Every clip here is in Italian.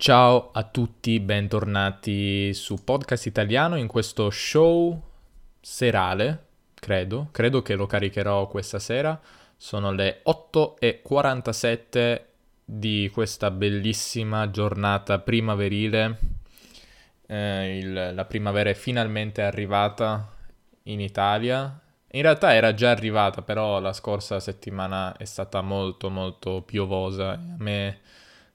Ciao a tutti, bentornati su Podcast Italiano in questo show serale, credo, credo che lo caricherò questa sera. Sono le 8.47 di questa bellissima giornata primaverile. Eh, il, la primavera è finalmente arrivata in Italia. In realtà era già arrivata, però la scorsa settimana è stata molto molto piovosa. A me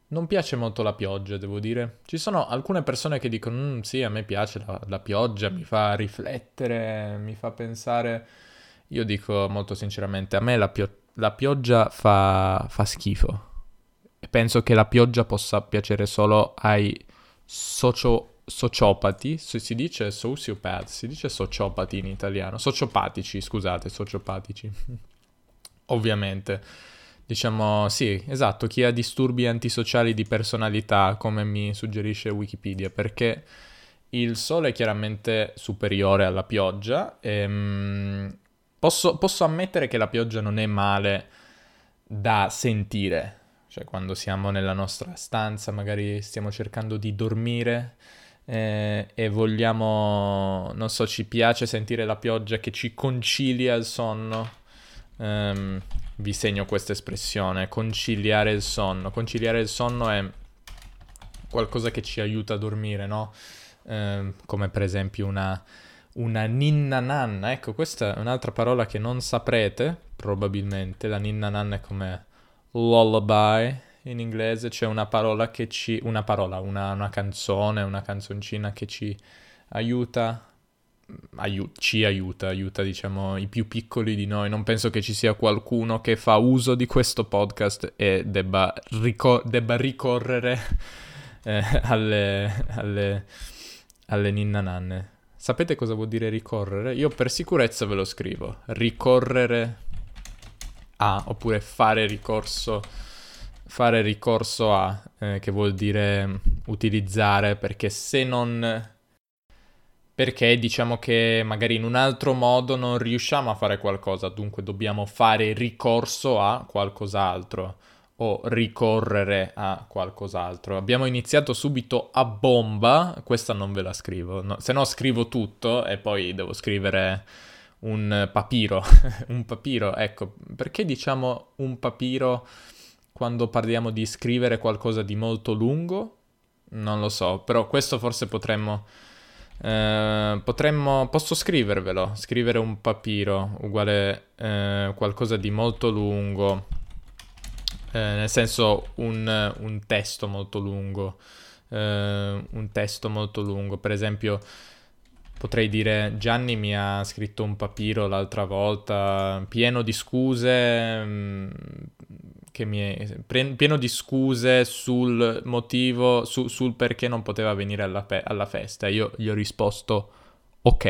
non piace molto la pioggia, devo dire. Ci sono alcune persone che dicono, mm, sì, a me piace la, la, pioggia, mi fa riflettere, mi fa pensare. Io dico molto sinceramente, a me la, pio- la pioggia fa, fa schifo. E penso che la pioggia possa piacere solo ai socio- sociopati, se si dice sociopath, si dice sociopati in italiano, sociopatici, scusate, sociopatici. Ovviamente Diciamo, sì, esatto, chi ha disturbi antisociali di personalità, come mi suggerisce Wikipedia, perché il sole è chiaramente superiore alla pioggia. E, um, posso, posso ammettere che la pioggia non è male da sentire, cioè quando siamo nella nostra stanza, magari stiamo cercando di dormire eh, e vogliamo, non so, ci piace sentire la pioggia che ci concilia il sonno. Um, vi segno questa espressione, conciliare il sonno. Conciliare il sonno è qualcosa che ci aiuta a dormire, no? Eh, come per esempio una, una ninna nanna. Ecco, questa è un'altra parola che non saprete, probabilmente. La ninna nanna è come lullaby in inglese. C'è una parola che ci... una parola, una, una canzone, una canzoncina che ci aiuta aiu- ci aiuta, aiuta diciamo i più piccoli di noi. Non penso che ci sia qualcuno che fa uso di questo podcast e debba, ricor- debba ricorrere eh, alle, alle, alle ninna nanne. Sapete cosa vuol dire ricorrere? Io per sicurezza ve lo scrivo. Ricorrere a, oppure fare ricorso, fare ricorso a, eh, che vuol dire utilizzare, perché se non perché diciamo che magari in un altro modo non riusciamo a fare qualcosa, dunque dobbiamo fare ricorso a qualcos'altro o ricorrere a qualcos'altro. Abbiamo iniziato subito a bomba, questa non ve la scrivo, no, se no scrivo tutto e poi devo scrivere un papiro, un papiro, ecco, perché diciamo un papiro quando parliamo di scrivere qualcosa di molto lungo? Non lo so, però questo forse potremmo eh, potremmo, posso scrivervelo, scrivere un papiro uguale eh, qualcosa di molto lungo, eh, nel senso un, un, testo molto lungo, eh, un testo molto lungo, per esempio potrei dire Gianni mi ha scritto un papiro l'altra volta pieno di scuse mh, mm, che mi è pieno di scuse sul motivo, su, sul perché non poteva venire alla, pe- alla, festa. Io gli ho risposto ok.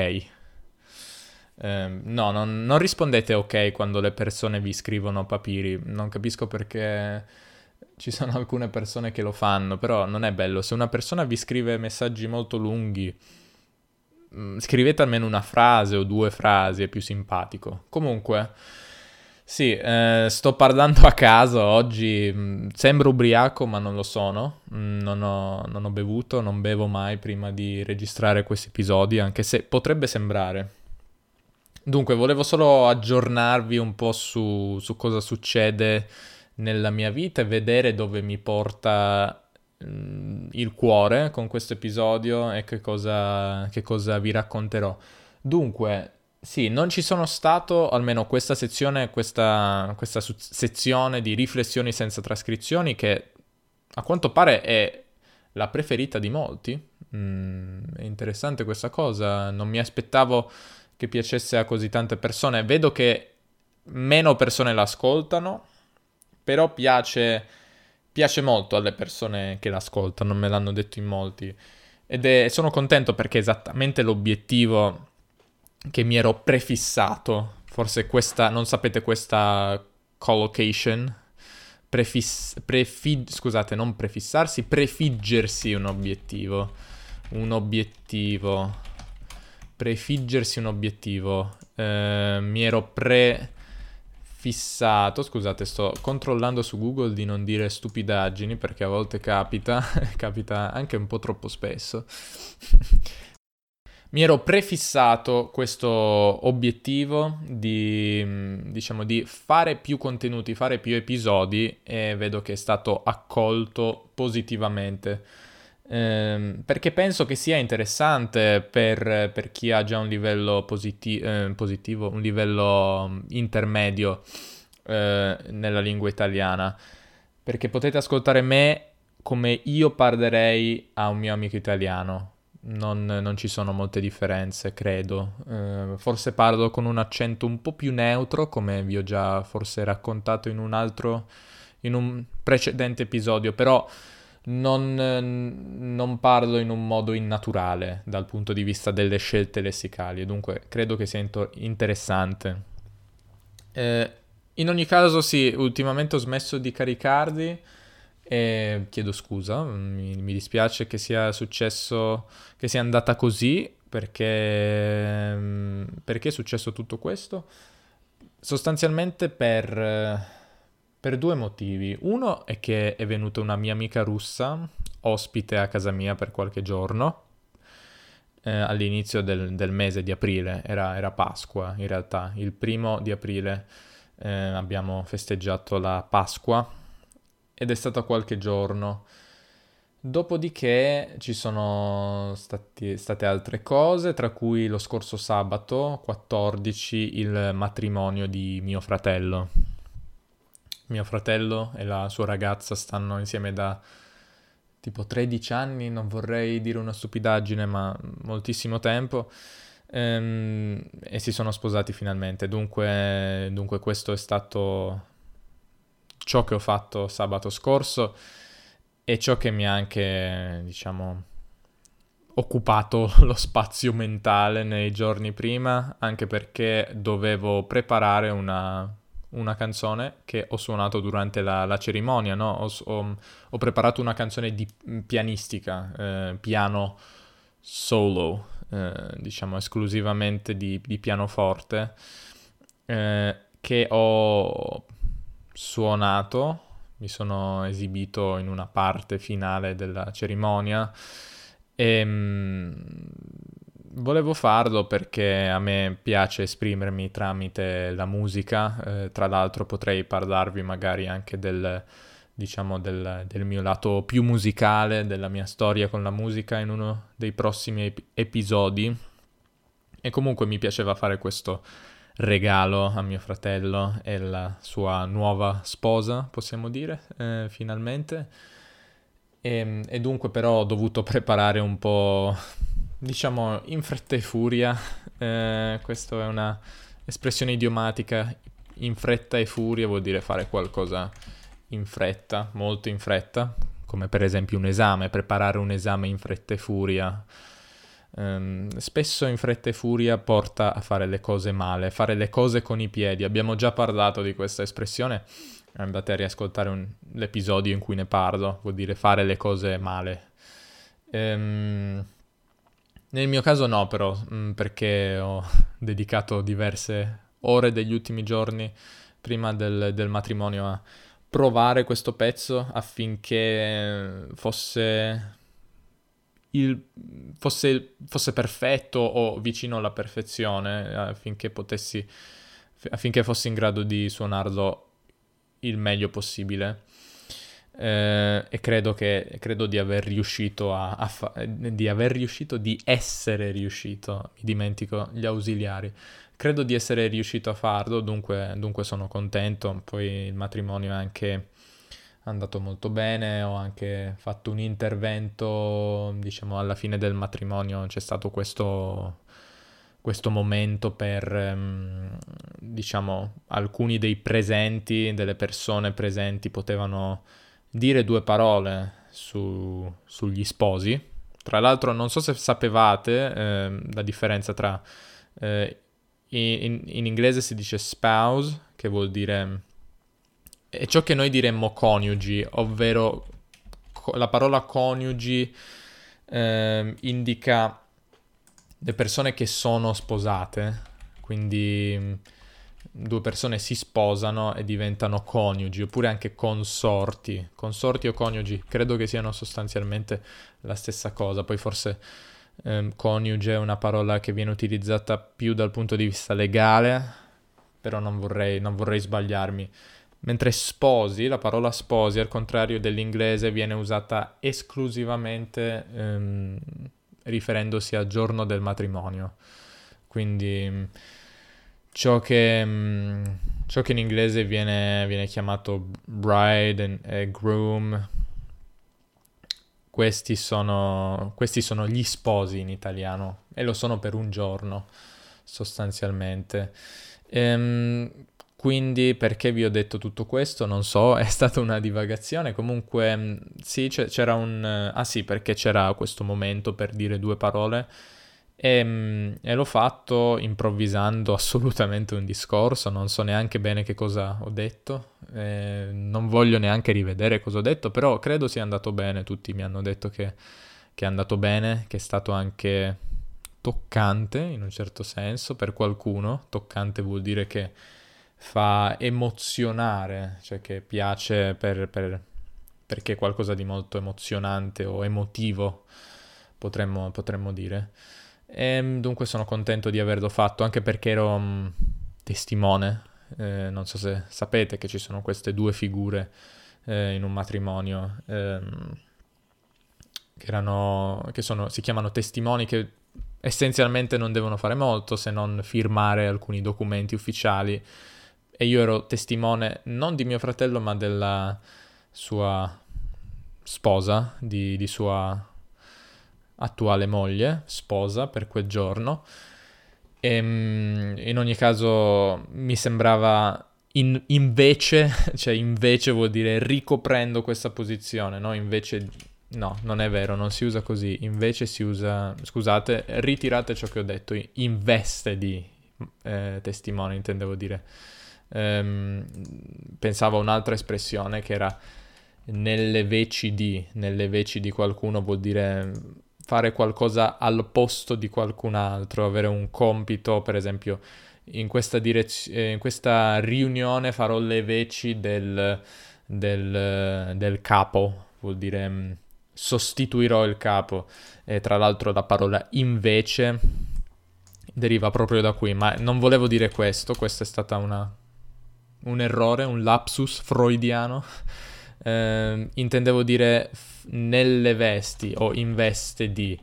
Eh, no, non, non, rispondete ok quando le persone vi scrivono papiri. Non capisco perché ci sono alcune persone che lo fanno, però non è bello. Se una persona vi scrive messaggi molto lunghi, mm, scrivete almeno una frase o due frasi, è più simpatico. Comunque... Sì, eh, sto parlando a caso oggi, mm, sembro ubriaco ma non lo sono, mm, non, ho, non ho bevuto, non bevo mai prima di registrare questi episodi, anche se potrebbe sembrare. Dunque, volevo solo aggiornarvi un po' su, su cosa succede nella mia vita e vedere dove mi porta mh, mm, il cuore con questo episodio e che cosa, che cosa vi racconterò. Dunque, sì, non ci sono stato, almeno questa sezione, questa, questa su- sezione di riflessioni senza trascrizioni che a quanto pare è la preferita di molti. Mm, è interessante questa cosa, non mi aspettavo che piacesse a così tante persone. Vedo che meno persone l'ascoltano, però piace, piace molto alle persone che l'ascoltano, me l'hanno detto in molti. Ed è, sono contento perché è esattamente l'obiettivo che mi ero prefissato. Forse questa, non sapete questa collocation. Prefiss, prefig, scusate, non prefissarsi, prefiggersi un obiettivo. Un obiettivo. Prefiggersi un obiettivo. Eh, mi ero prefissato, scusate, sto controllando su Google di non dire stupidaggini perché a volte capita, capita anche un po' troppo spesso. Mi ero prefissato questo obiettivo di, diciamo, di fare più contenuti, fare più episodi e vedo che è stato accolto positivamente. Eh, perché penso che sia interessante per, per chi ha già un livello positi- eh, positivo, un livello mm, intermedio eh, nella lingua italiana. Perché potete ascoltare me come io parlerei a un mio amico italiano. Non, non ci sono molte differenze, credo. Eh, forse parlo con un accento un po' più neutro, come vi ho già forse raccontato in un altro, in un precedente episodio, però non, non, parlo in un modo innaturale dal punto di vista delle scelte lessicali dunque credo che sia into- interessante. Eh, in ogni caso sì, ultimamente ho smesso di caricarli e chiedo scusa, mi, mi dispiace che sia successo, che sia andata così perché, perché è successo tutto questo? Sostanzialmente per per due motivi. Uno è che è venuta una mia amica russa, ospite a casa mia per qualche giorno, eh, all'inizio del, del, mese di aprile, era, era, Pasqua in realtà, il primo di aprile eh, abbiamo festeggiato la Pasqua ed è stato qualche giorno. Dopodiché ci sono stati, state altre cose, tra cui lo scorso sabato 14 il matrimonio di mio fratello mio fratello e la sua ragazza stanno insieme da tipo 13 anni, non vorrei dire una stupidaggine, ma moltissimo tempo. Ehm, e si sono sposati finalmente. Dunque, dunque, questo è stato ciò che ho fatto sabato scorso e ciò che mi ha anche, diciamo, occupato lo spazio mentale nei giorni prima, anche perché dovevo preparare una una canzone che ho suonato durante la, la cerimonia, no? ho, ho, ho, preparato una canzone di, pianistica, eh, piano solo, eh, diciamo esclusivamente di, di pianoforte, eh, che ho suonato, mi sono esibito in una parte finale della cerimonia e mm, volevo farlo perché a me piace esprimermi tramite la musica, eh, tra l'altro potrei parlarvi magari anche del, diciamo, del, del, mio lato più musicale, della mia storia con la musica in uno dei prossimi ep- episodi. E comunque mi piaceva fare questo regalo a mio fratello e la sua nuova sposa, possiamo dire, eh, finalmente. E, ehm, e dunque però ho dovuto preparare un po' diciamo in fretta e furia, eh, questa è una espressione idiomatica, in fretta e furia vuol dire fare qualcosa in fretta, molto in fretta, come per esempio un esame, preparare un esame in fretta e furia. Um, spesso in fretta e furia porta a fare le cose male, fare le cose con i piedi. Abbiamo già parlato di questa espressione, andate a riascoltare un, l'episodio in cui ne parlo, vuol dire fare le cose male. Um, nel mio caso no, però, mm, perché ho dedicato diverse ore degli ultimi giorni prima del, del matrimonio a provare questo pezzo affinché fosse, il, fosse, fosse perfetto o vicino alla perfezione, affinché potessi, affinché fossi in grado di suonarlo il meglio possibile. Eh, e credo, che, credo di aver riuscito a, a fa- di aver riuscito di essere riuscito, mi dimentico gli ausiliari, credo di essere riuscito a farlo, dunque, dunque sono contento, poi il matrimonio è anche andato molto bene, ho anche fatto un intervento, diciamo alla fine del matrimonio c'è stato questo, questo momento per, um, diciamo, alcuni dei presenti, delle persone presenti potevano dire due parole su, sugli sposi. Tra l'altro non so se sapevate eh, la differenza tra... Eh, in, in, inglese si dice spouse, che vuol dire... È ciò che noi diremmo coniugi, ovvero la parola coniugi eh, indica le persone che sono sposate, quindi due persone si sposano e diventano coniugi, oppure anche consorti. Consorti o coniugi, credo che siano sostanzialmente la stessa cosa. Poi forse eh, coniuge è una parola che viene utilizzata più dal punto di vista legale, però non vorrei, non vorrei sbagliarmi. Mentre sposi, la parola sposi, al contrario dell'inglese, viene usata esclusivamente ehm, riferendosi al giorno del matrimonio. Quindi ciò che, mm, ciò che in inglese viene, viene chiamato bride e groom, questi sono, questi sono gli sposi in italiano e lo sono per un giorno sostanzialmente. Ehm, quindi perché vi ho detto tutto questo? Non so, è stata una divagazione. Comunque mm, sì, c'era un... Ah sì, perché c'era questo momento per dire due parole. E, mm, e, l'ho fatto improvvisando assolutamente un discorso, non so neanche bene che cosa ho detto, eh, non voglio neanche rivedere cosa ho detto, però credo sia andato bene, tutti mi hanno detto che, che è andato bene, che è stato anche toccante in un certo senso per qualcuno, toccante vuol dire che fa emozionare, cioè che piace per, per, perché è qualcosa di molto emozionante o emotivo, potremmo, potremmo dire. E ehm, dunque sono contento di averlo fatto anche perché ero um, testimone. Eh, non so se sapete che ci sono queste due figure eh, in un matrimonio ehm, che, erano, che sono, si chiamano testimoni che essenzialmente non devono fare molto se non firmare alcuni documenti ufficiali e io ero testimone non di mio fratello ma della sua sposa, di, di sua attuale moglie, sposa per quel giorno. E, ehm, in ogni caso mi sembrava in, invece, cioè invece vuol dire ricoprendo questa posizione, no? Invece no, non è vero, non si usa così, invece si usa, scusate, ritirate ciò che ho detto, in veste di eh, testimone, intendevo dire. Ehm, pensavo a un'altra espressione che era nelle veci di, nelle veci di qualcuno vuol dire fare qualcosa al posto di qualcun altro, avere un compito, per esempio in questa, direz- eh, in questa riunione farò le veci del, del, del capo, vuol dire mm, sostituirò il capo. E tra l'altro la parola invece deriva proprio da qui, ma non volevo dire questo, questo è stato un errore, un lapsus freudiano eh, intendevo dire f- nelle vesti o in veste di.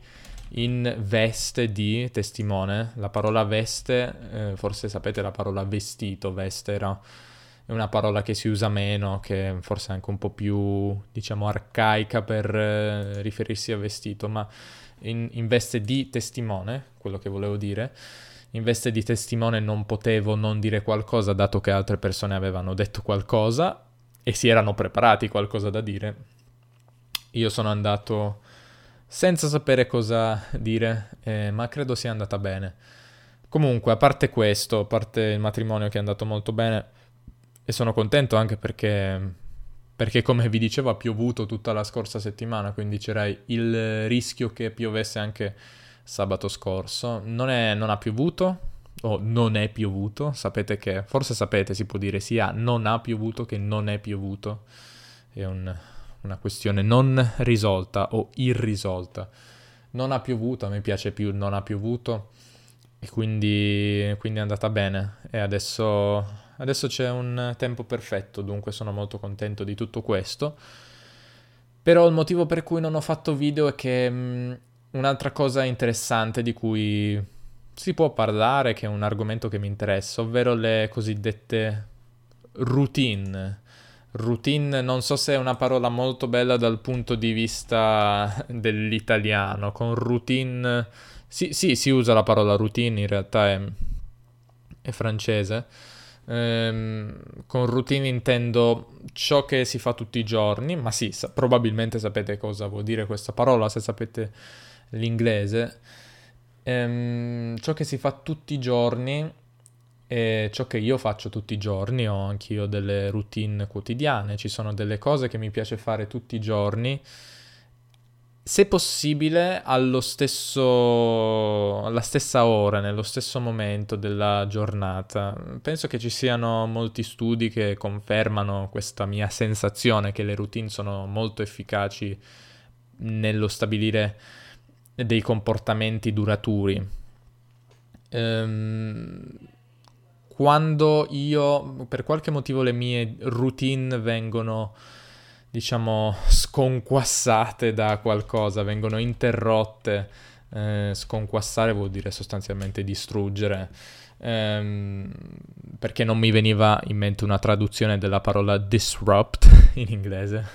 In veste di testimone, la parola veste, eh, forse sapete la parola vestito, vestera, è una parola che si usa meno, che forse è anche un po' più, diciamo, arcaica per eh, riferirsi a vestito, ma in, in veste di testimone, quello che volevo dire, in veste di testimone non potevo non dire qualcosa dato che altre persone avevano detto qualcosa e si erano preparati qualcosa da dire. Io sono andato senza sapere cosa dire, eh, ma credo sia andata bene. Comunque, a parte questo, a parte il matrimonio che è andato molto bene, e sono contento anche perché, perché come vi dicevo ha piovuto tutta la scorsa settimana, quindi c'era il rischio che piovesse anche sabato scorso. Non, è, non ha piovuto, o non è piovuto, sapete che, forse sapete, si può dire sia non ha piovuto che non è piovuto, è un, una questione non risolta o irrisolta. Non ha piovuto, a me piace più non ha piovuto e quindi, quindi è andata bene e adesso, adesso c'è un tempo perfetto, dunque sono molto contento di tutto questo. Però il motivo per cui non ho fatto video è che mm, un'altra cosa interessante di cui si può parlare, che è un argomento che mi interessa, ovvero le cosiddette routine. Routine non so se è una parola molto bella dal punto di vista dell'italiano. Con routine... Sì, sì, si usa la parola routine, in realtà è, è francese. Ehm, con routine intendo ciò che si fa tutti i giorni, ma sì, sa- probabilmente sapete cosa vuol dire questa parola se sapete l'inglese ehm, ciò che si fa tutti i giorni e ciò che io faccio tutti i giorni, ho anch'io delle routine quotidiane, ci sono delle cose che mi piace fare tutti i giorni, se possibile allo stesso, alla stessa ora, nello stesso momento della giornata. Penso che ci siano molti studi che confermano questa mia sensazione che le routine sono molto efficaci nello stabilire dei comportamenti duraturi. Ehm, quando io, per qualche motivo, le mie routine vengono diciamo, sconquassate da qualcosa, vengono interrotte. Eh, sconquassare vuol dire sostanzialmente distruggere, ehm, perché non mi veniva in mente una traduzione della parola disrupt in inglese.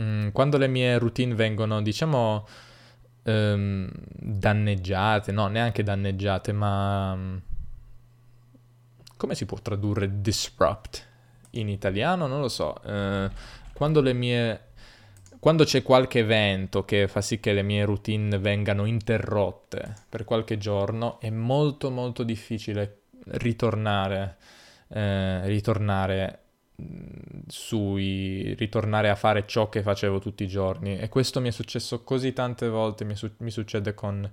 Mm, quando le mie routine vengono, diciamo, ehm, danneggiate, no, neanche danneggiate, ma... Mm, come si può tradurre disrupt in italiano? Non lo so. Eh, quando le mie quando c'è qualche evento che fa sì che le mie routine vengano interrotte per qualche giorno, è molto molto difficile ritornare, eh, ritornare sui, ritornare a fare ciò che facevo tutti i giorni. E questo mi è successo così tante volte, mi, su- mi succede con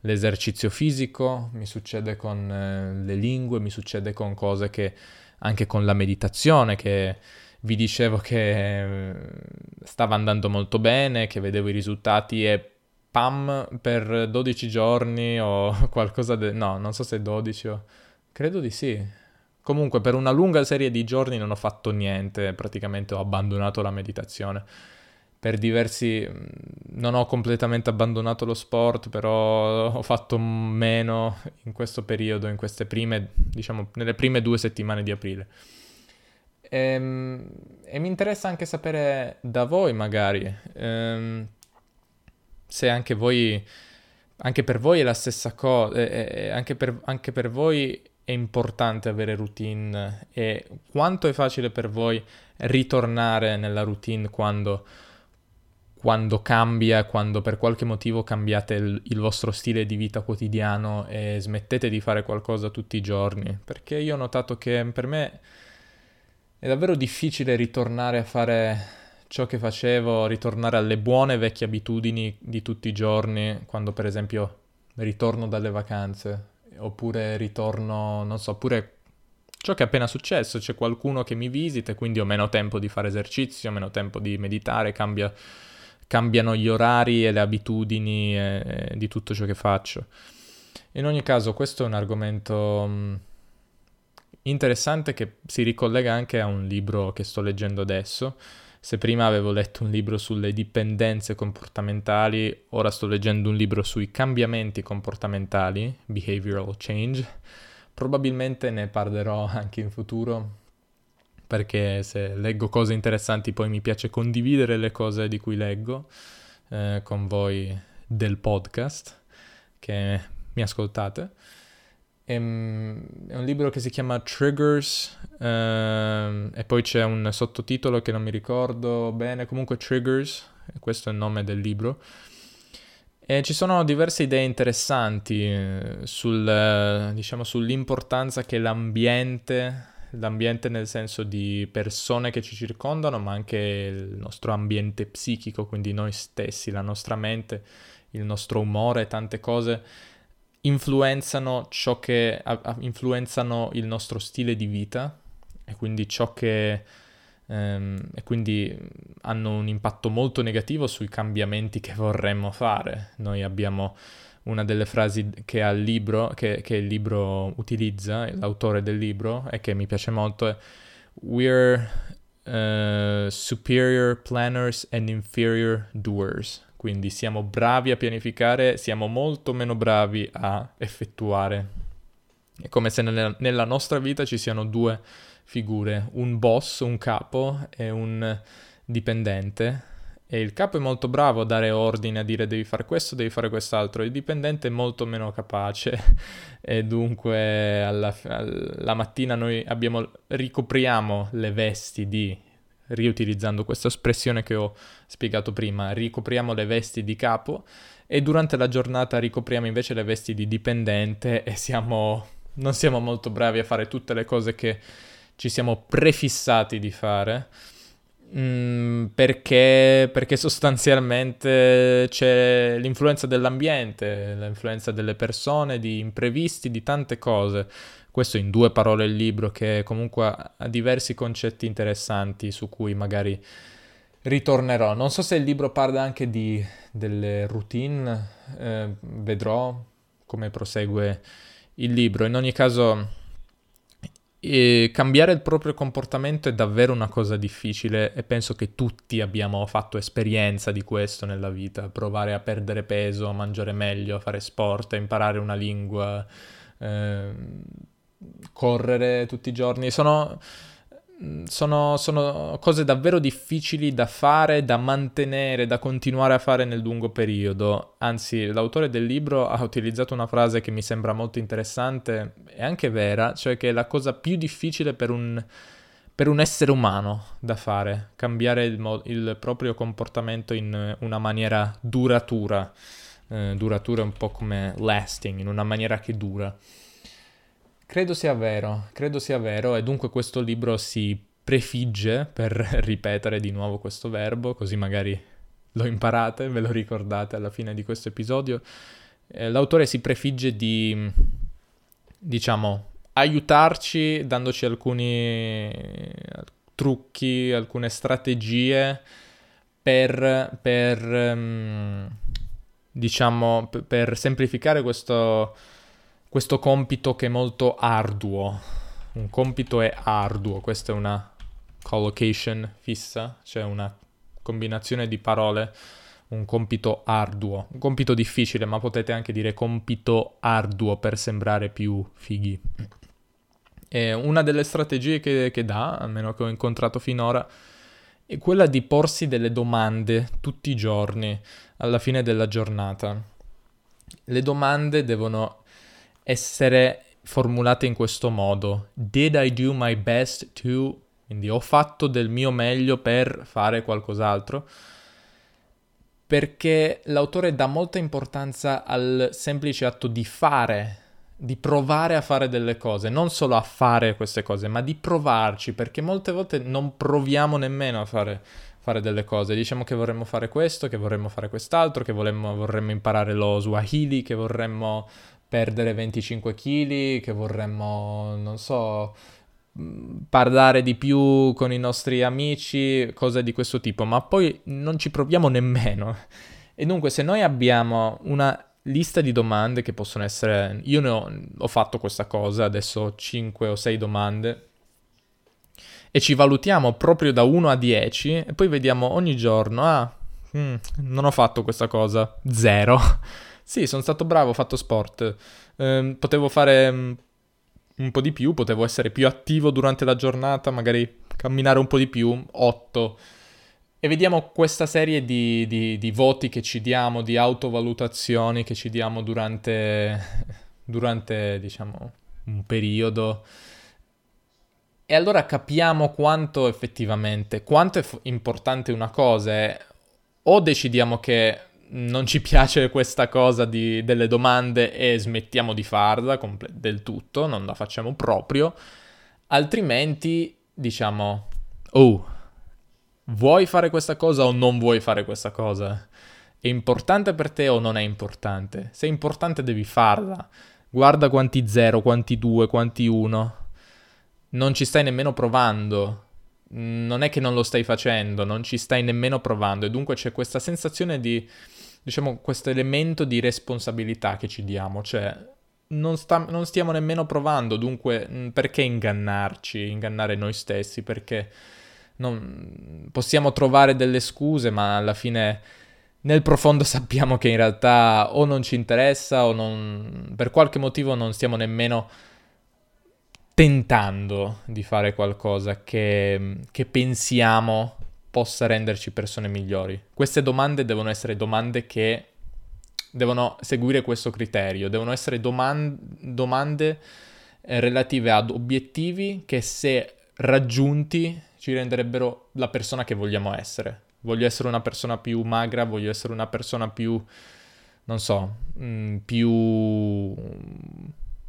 l'esercizio fisico, mi succede con eh, le lingue, mi succede con cose che anche con la meditazione che vi dicevo che eh, stava andando molto bene, che vedevo i risultati e pam per 12 giorni o qualcosa del... no, non so se 12 o... credo di sì. Comunque per una lunga serie di giorni non ho fatto niente, praticamente ho abbandonato la meditazione. Per diversi... non ho completamente abbandonato lo sport, però ho fatto meno in questo periodo, in queste prime, diciamo, nelle prime due settimane di aprile. E, ehm, e mi interessa anche sapere da voi, magari, ehm, se anche voi, anche per voi è la stessa cosa, eh, anche, per, anche per voi è importante avere routine e quanto è facile per voi ritornare nella routine quando, quando cambia, quando per qualche motivo cambiate il, il, vostro stile di vita quotidiano e smettete di fare qualcosa tutti i giorni. Perché io ho notato che per me è davvero difficile ritornare a fare ciò che facevo, ritornare alle buone vecchie abitudini di tutti i giorni, quando per esempio ritorno dalle vacanze, oppure ritorno, non so, oppure ciò che è appena successo, c'è qualcuno che mi visita e quindi ho meno tempo di fare esercizio, meno tempo di meditare, cambia, cambiano gli orari e le abitudini e, e di tutto ciò che faccio. In ogni caso, questo è un argomento mm, interessante che si ricollega anche a un libro che sto leggendo adesso. Se prima avevo letto un libro sulle dipendenze comportamentali, ora sto leggendo un libro sui cambiamenti comportamentali, behavioral change. Probabilmente ne parlerò anche in futuro, perché se leggo cose interessanti poi mi piace condividere le cose di cui leggo eh, con voi del podcast che mi ascoltate. Ehm, è un libro che si chiama Triggers ehm, e poi c'è un sottotitolo che non mi ricordo bene, comunque Triggers, questo è il nome del libro. E ci sono diverse idee interessanti eh, sul, diciamo, sull'importanza che l'ambiente, l'ambiente nel senso di persone che ci circondano, ma anche il nostro ambiente psichico, quindi noi stessi, la nostra mente, il nostro umore, tante cose influenzano ciò che a, a, influenzano il nostro stile di vita e quindi ciò che ehm, e quindi hanno un impatto molto negativo sui cambiamenti che vorremmo fare. Noi abbiamo una delle frasi che, il libro, che, che il libro utilizza, l'autore del libro, e che mi piace molto, è We're uh, superior planners and inferior doers quindi siamo bravi a pianificare, siamo molto meno bravi a effettuare. È come se nella, nella nostra vita ci siano due figure, un boss, un capo e un dipendente. E il capo è molto bravo a dare ordine, a dire devi fare questo, devi fare quest'altro. Il dipendente è molto meno capace e dunque alla, alla mattina noi abbiamo, ricopriamo le vesti di riutilizzando questa espressione che ho spiegato prima, ricopriamo le vesti di capo e durante la giornata ricopriamo invece le vesti di dipendente e siamo, non siamo molto bravi a fare tutte le cose che ci siamo prefissati di fare Mm, perché, perché sostanzialmente c'è l'influenza dell'ambiente, l'influenza delle persone, di imprevisti, di tante cose. Questo in due parole il libro che comunque ha diversi concetti interessanti su cui magari ritornerò. Non so se il libro parla anche di, delle routine, eh, vedrò come prosegue il libro. In ogni caso e cambiare il proprio comportamento è davvero una cosa difficile e penso che tutti abbiamo fatto esperienza di questo nella vita, provare a perdere peso, a mangiare meglio, a fare sport, a imparare una lingua, eh, correre tutti i giorni. Sono sono, sono, cose davvero difficili da fare, da mantenere, da continuare a fare nel lungo periodo. Anzi, l'autore del libro ha utilizzato una frase che mi sembra molto interessante e anche vera, cioè che è la cosa più difficile per un, per un essere umano da fare, cambiare il, mo- il, proprio comportamento in una maniera duratura. Eh, duratura un po' come lasting, in una maniera che dura. Credo sia vero, credo sia vero e dunque questo libro si prefigge, per ripetere di nuovo questo verbo, così magari lo imparate, ve lo ricordate alla fine di questo episodio, eh, l'autore si prefigge di, diciamo, aiutarci dandoci alcuni trucchi, alcune strategie per, per um, diciamo, per semplificare questo questo compito che è molto arduo. Un compito è arduo, questa è una collocation fissa, cioè una combinazione di parole, un compito arduo, un compito difficile, ma potete anche dire compito arduo per sembrare più fighi. E una delle strategie che, che dà, almeno che ho incontrato finora, è quella di porsi delle domande tutti i giorni alla fine della giornata. Le domande devono essere formulate in questo modo. Did I do my best to? Quindi ho fatto del mio meglio per fare qualcos'altro. Perché l'autore dà molta importanza al semplice atto di fare, di provare a fare delle cose, non solo a fare queste cose, ma di provarci, perché molte volte non proviamo nemmeno a fare, fare delle cose. Diciamo che vorremmo fare questo, che vorremmo fare quest'altro, che vorremmo, vorremmo imparare lo Swahili, che vorremmo perdere 25 kg, che vorremmo, non so, mm, parlare di più con i nostri amici, cose di questo tipo, ma poi non ci proviamo nemmeno. E dunque se noi abbiamo una lista di domande che possono essere... Io ne ho, ho fatto questa cosa, adesso ho 5 o 6 domande e ci valutiamo proprio da 1 a 10 e poi vediamo ogni giorno, ah, hmm, non ho fatto questa cosa, 0. Sì, sono stato bravo, ho fatto sport. Eh, potevo fare um, un po' di più, potevo essere più attivo durante la giornata, magari camminare un po' di più, 8. E vediamo questa serie di, di, di voti che ci diamo, di autovalutazioni che ci diamo durante, durante diciamo, un periodo. E allora capiamo quanto effettivamente, quanto è f- importante una cosa è o decidiamo che non ci piace questa cosa di, delle domande e smettiamo di farla comple- del tutto, non la facciamo proprio, altrimenti diciamo, oh, vuoi fare questa cosa o non vuoi fare questa cosa? È importante per te o non è importante? Se è importante devi farla. Guarda quanti zero, quanti due, quanti uno. Non ci stai nemmeno provando. Non è che non lo stai facendo, non ci stai nemmeno provando. E dunque c'è questa sensazione di diciamo, questo elemento di responsabilità che ci diamo, cioè non, sta, non stiamo nemmeno provando, dunque mm, perché ingannarci, ingannare noi stessi, perché non, possiamo trovare delle scuse, ma alla fine nel profondo sappiamo che in realtà o non ci interessa o non, per qualche motivo non stiamo nemmeno tentando di fare qualcosa che, che pensiamo possa renderci persone migliori. Queste domande devono essere domande che devono seguire questo criterio, devono essere doman- domande eh, relative ad obiettivi che se raggiunti ci renderebbero la persona che vogliamo essere. Voglio essere una persona più magra, voglio essere una persona più, non so, mm, più,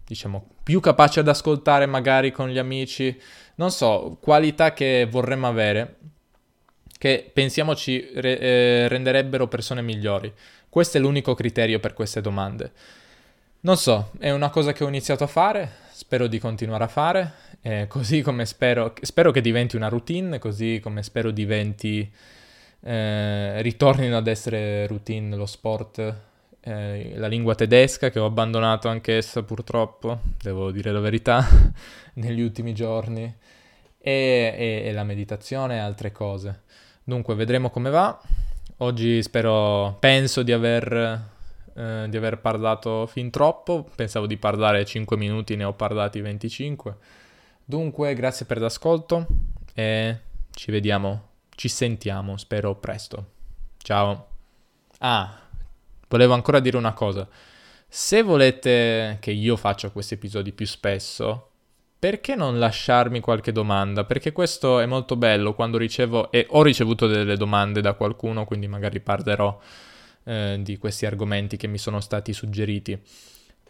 diciamo, più capace ad ascoltare magari con gli amici, non so, qualità che vorremmo avere che pensiamo ci re- eh, renderebbero persone migliori. Questo è l'unico criterio per queste domande. Non so, è una cosa che ho iniziato a fare, spero di continuare a fare, eh, così come spero, spero che diventi una routine, così come spero diventi, eh, ritornino ad essere routine lo sport, eh, la lingua tedesca che ho abbandonato anch'essa purtroppo, devo dire la verità, negli ultimi giorni, e, e, e la meditazione e altre cose. Dunque, vedremo come va. Oggi spero, penso di aver eh, di aver parlato fin troppo, pensavo di parlare 5 minuti, ne ho parlati 25. Dunque, grazie per l'ascolto e ci vediamo, ci sentiamo, spero presto. Ciao. Ah, volevo ancora dire una cosa. Se volete che io faccia questi episodi più spesso, perché non lasciarmi qualche domanda? Perché questo è molto bello quando ricevo e ho ricevuto delle domande da qualcuno, quindi magari parlerò eh, di questi argomenti che mi sono stati suggeriti.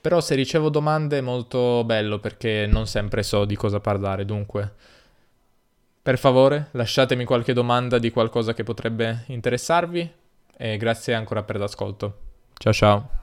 Però se ricevo domande è molto bello perché non sempre so di cosa parlare, dunque per favore lasciatemi qualche domanda di qualcosa che potrebbe interessarvi e grazie ancora per l'ascolto. Ciao ciao.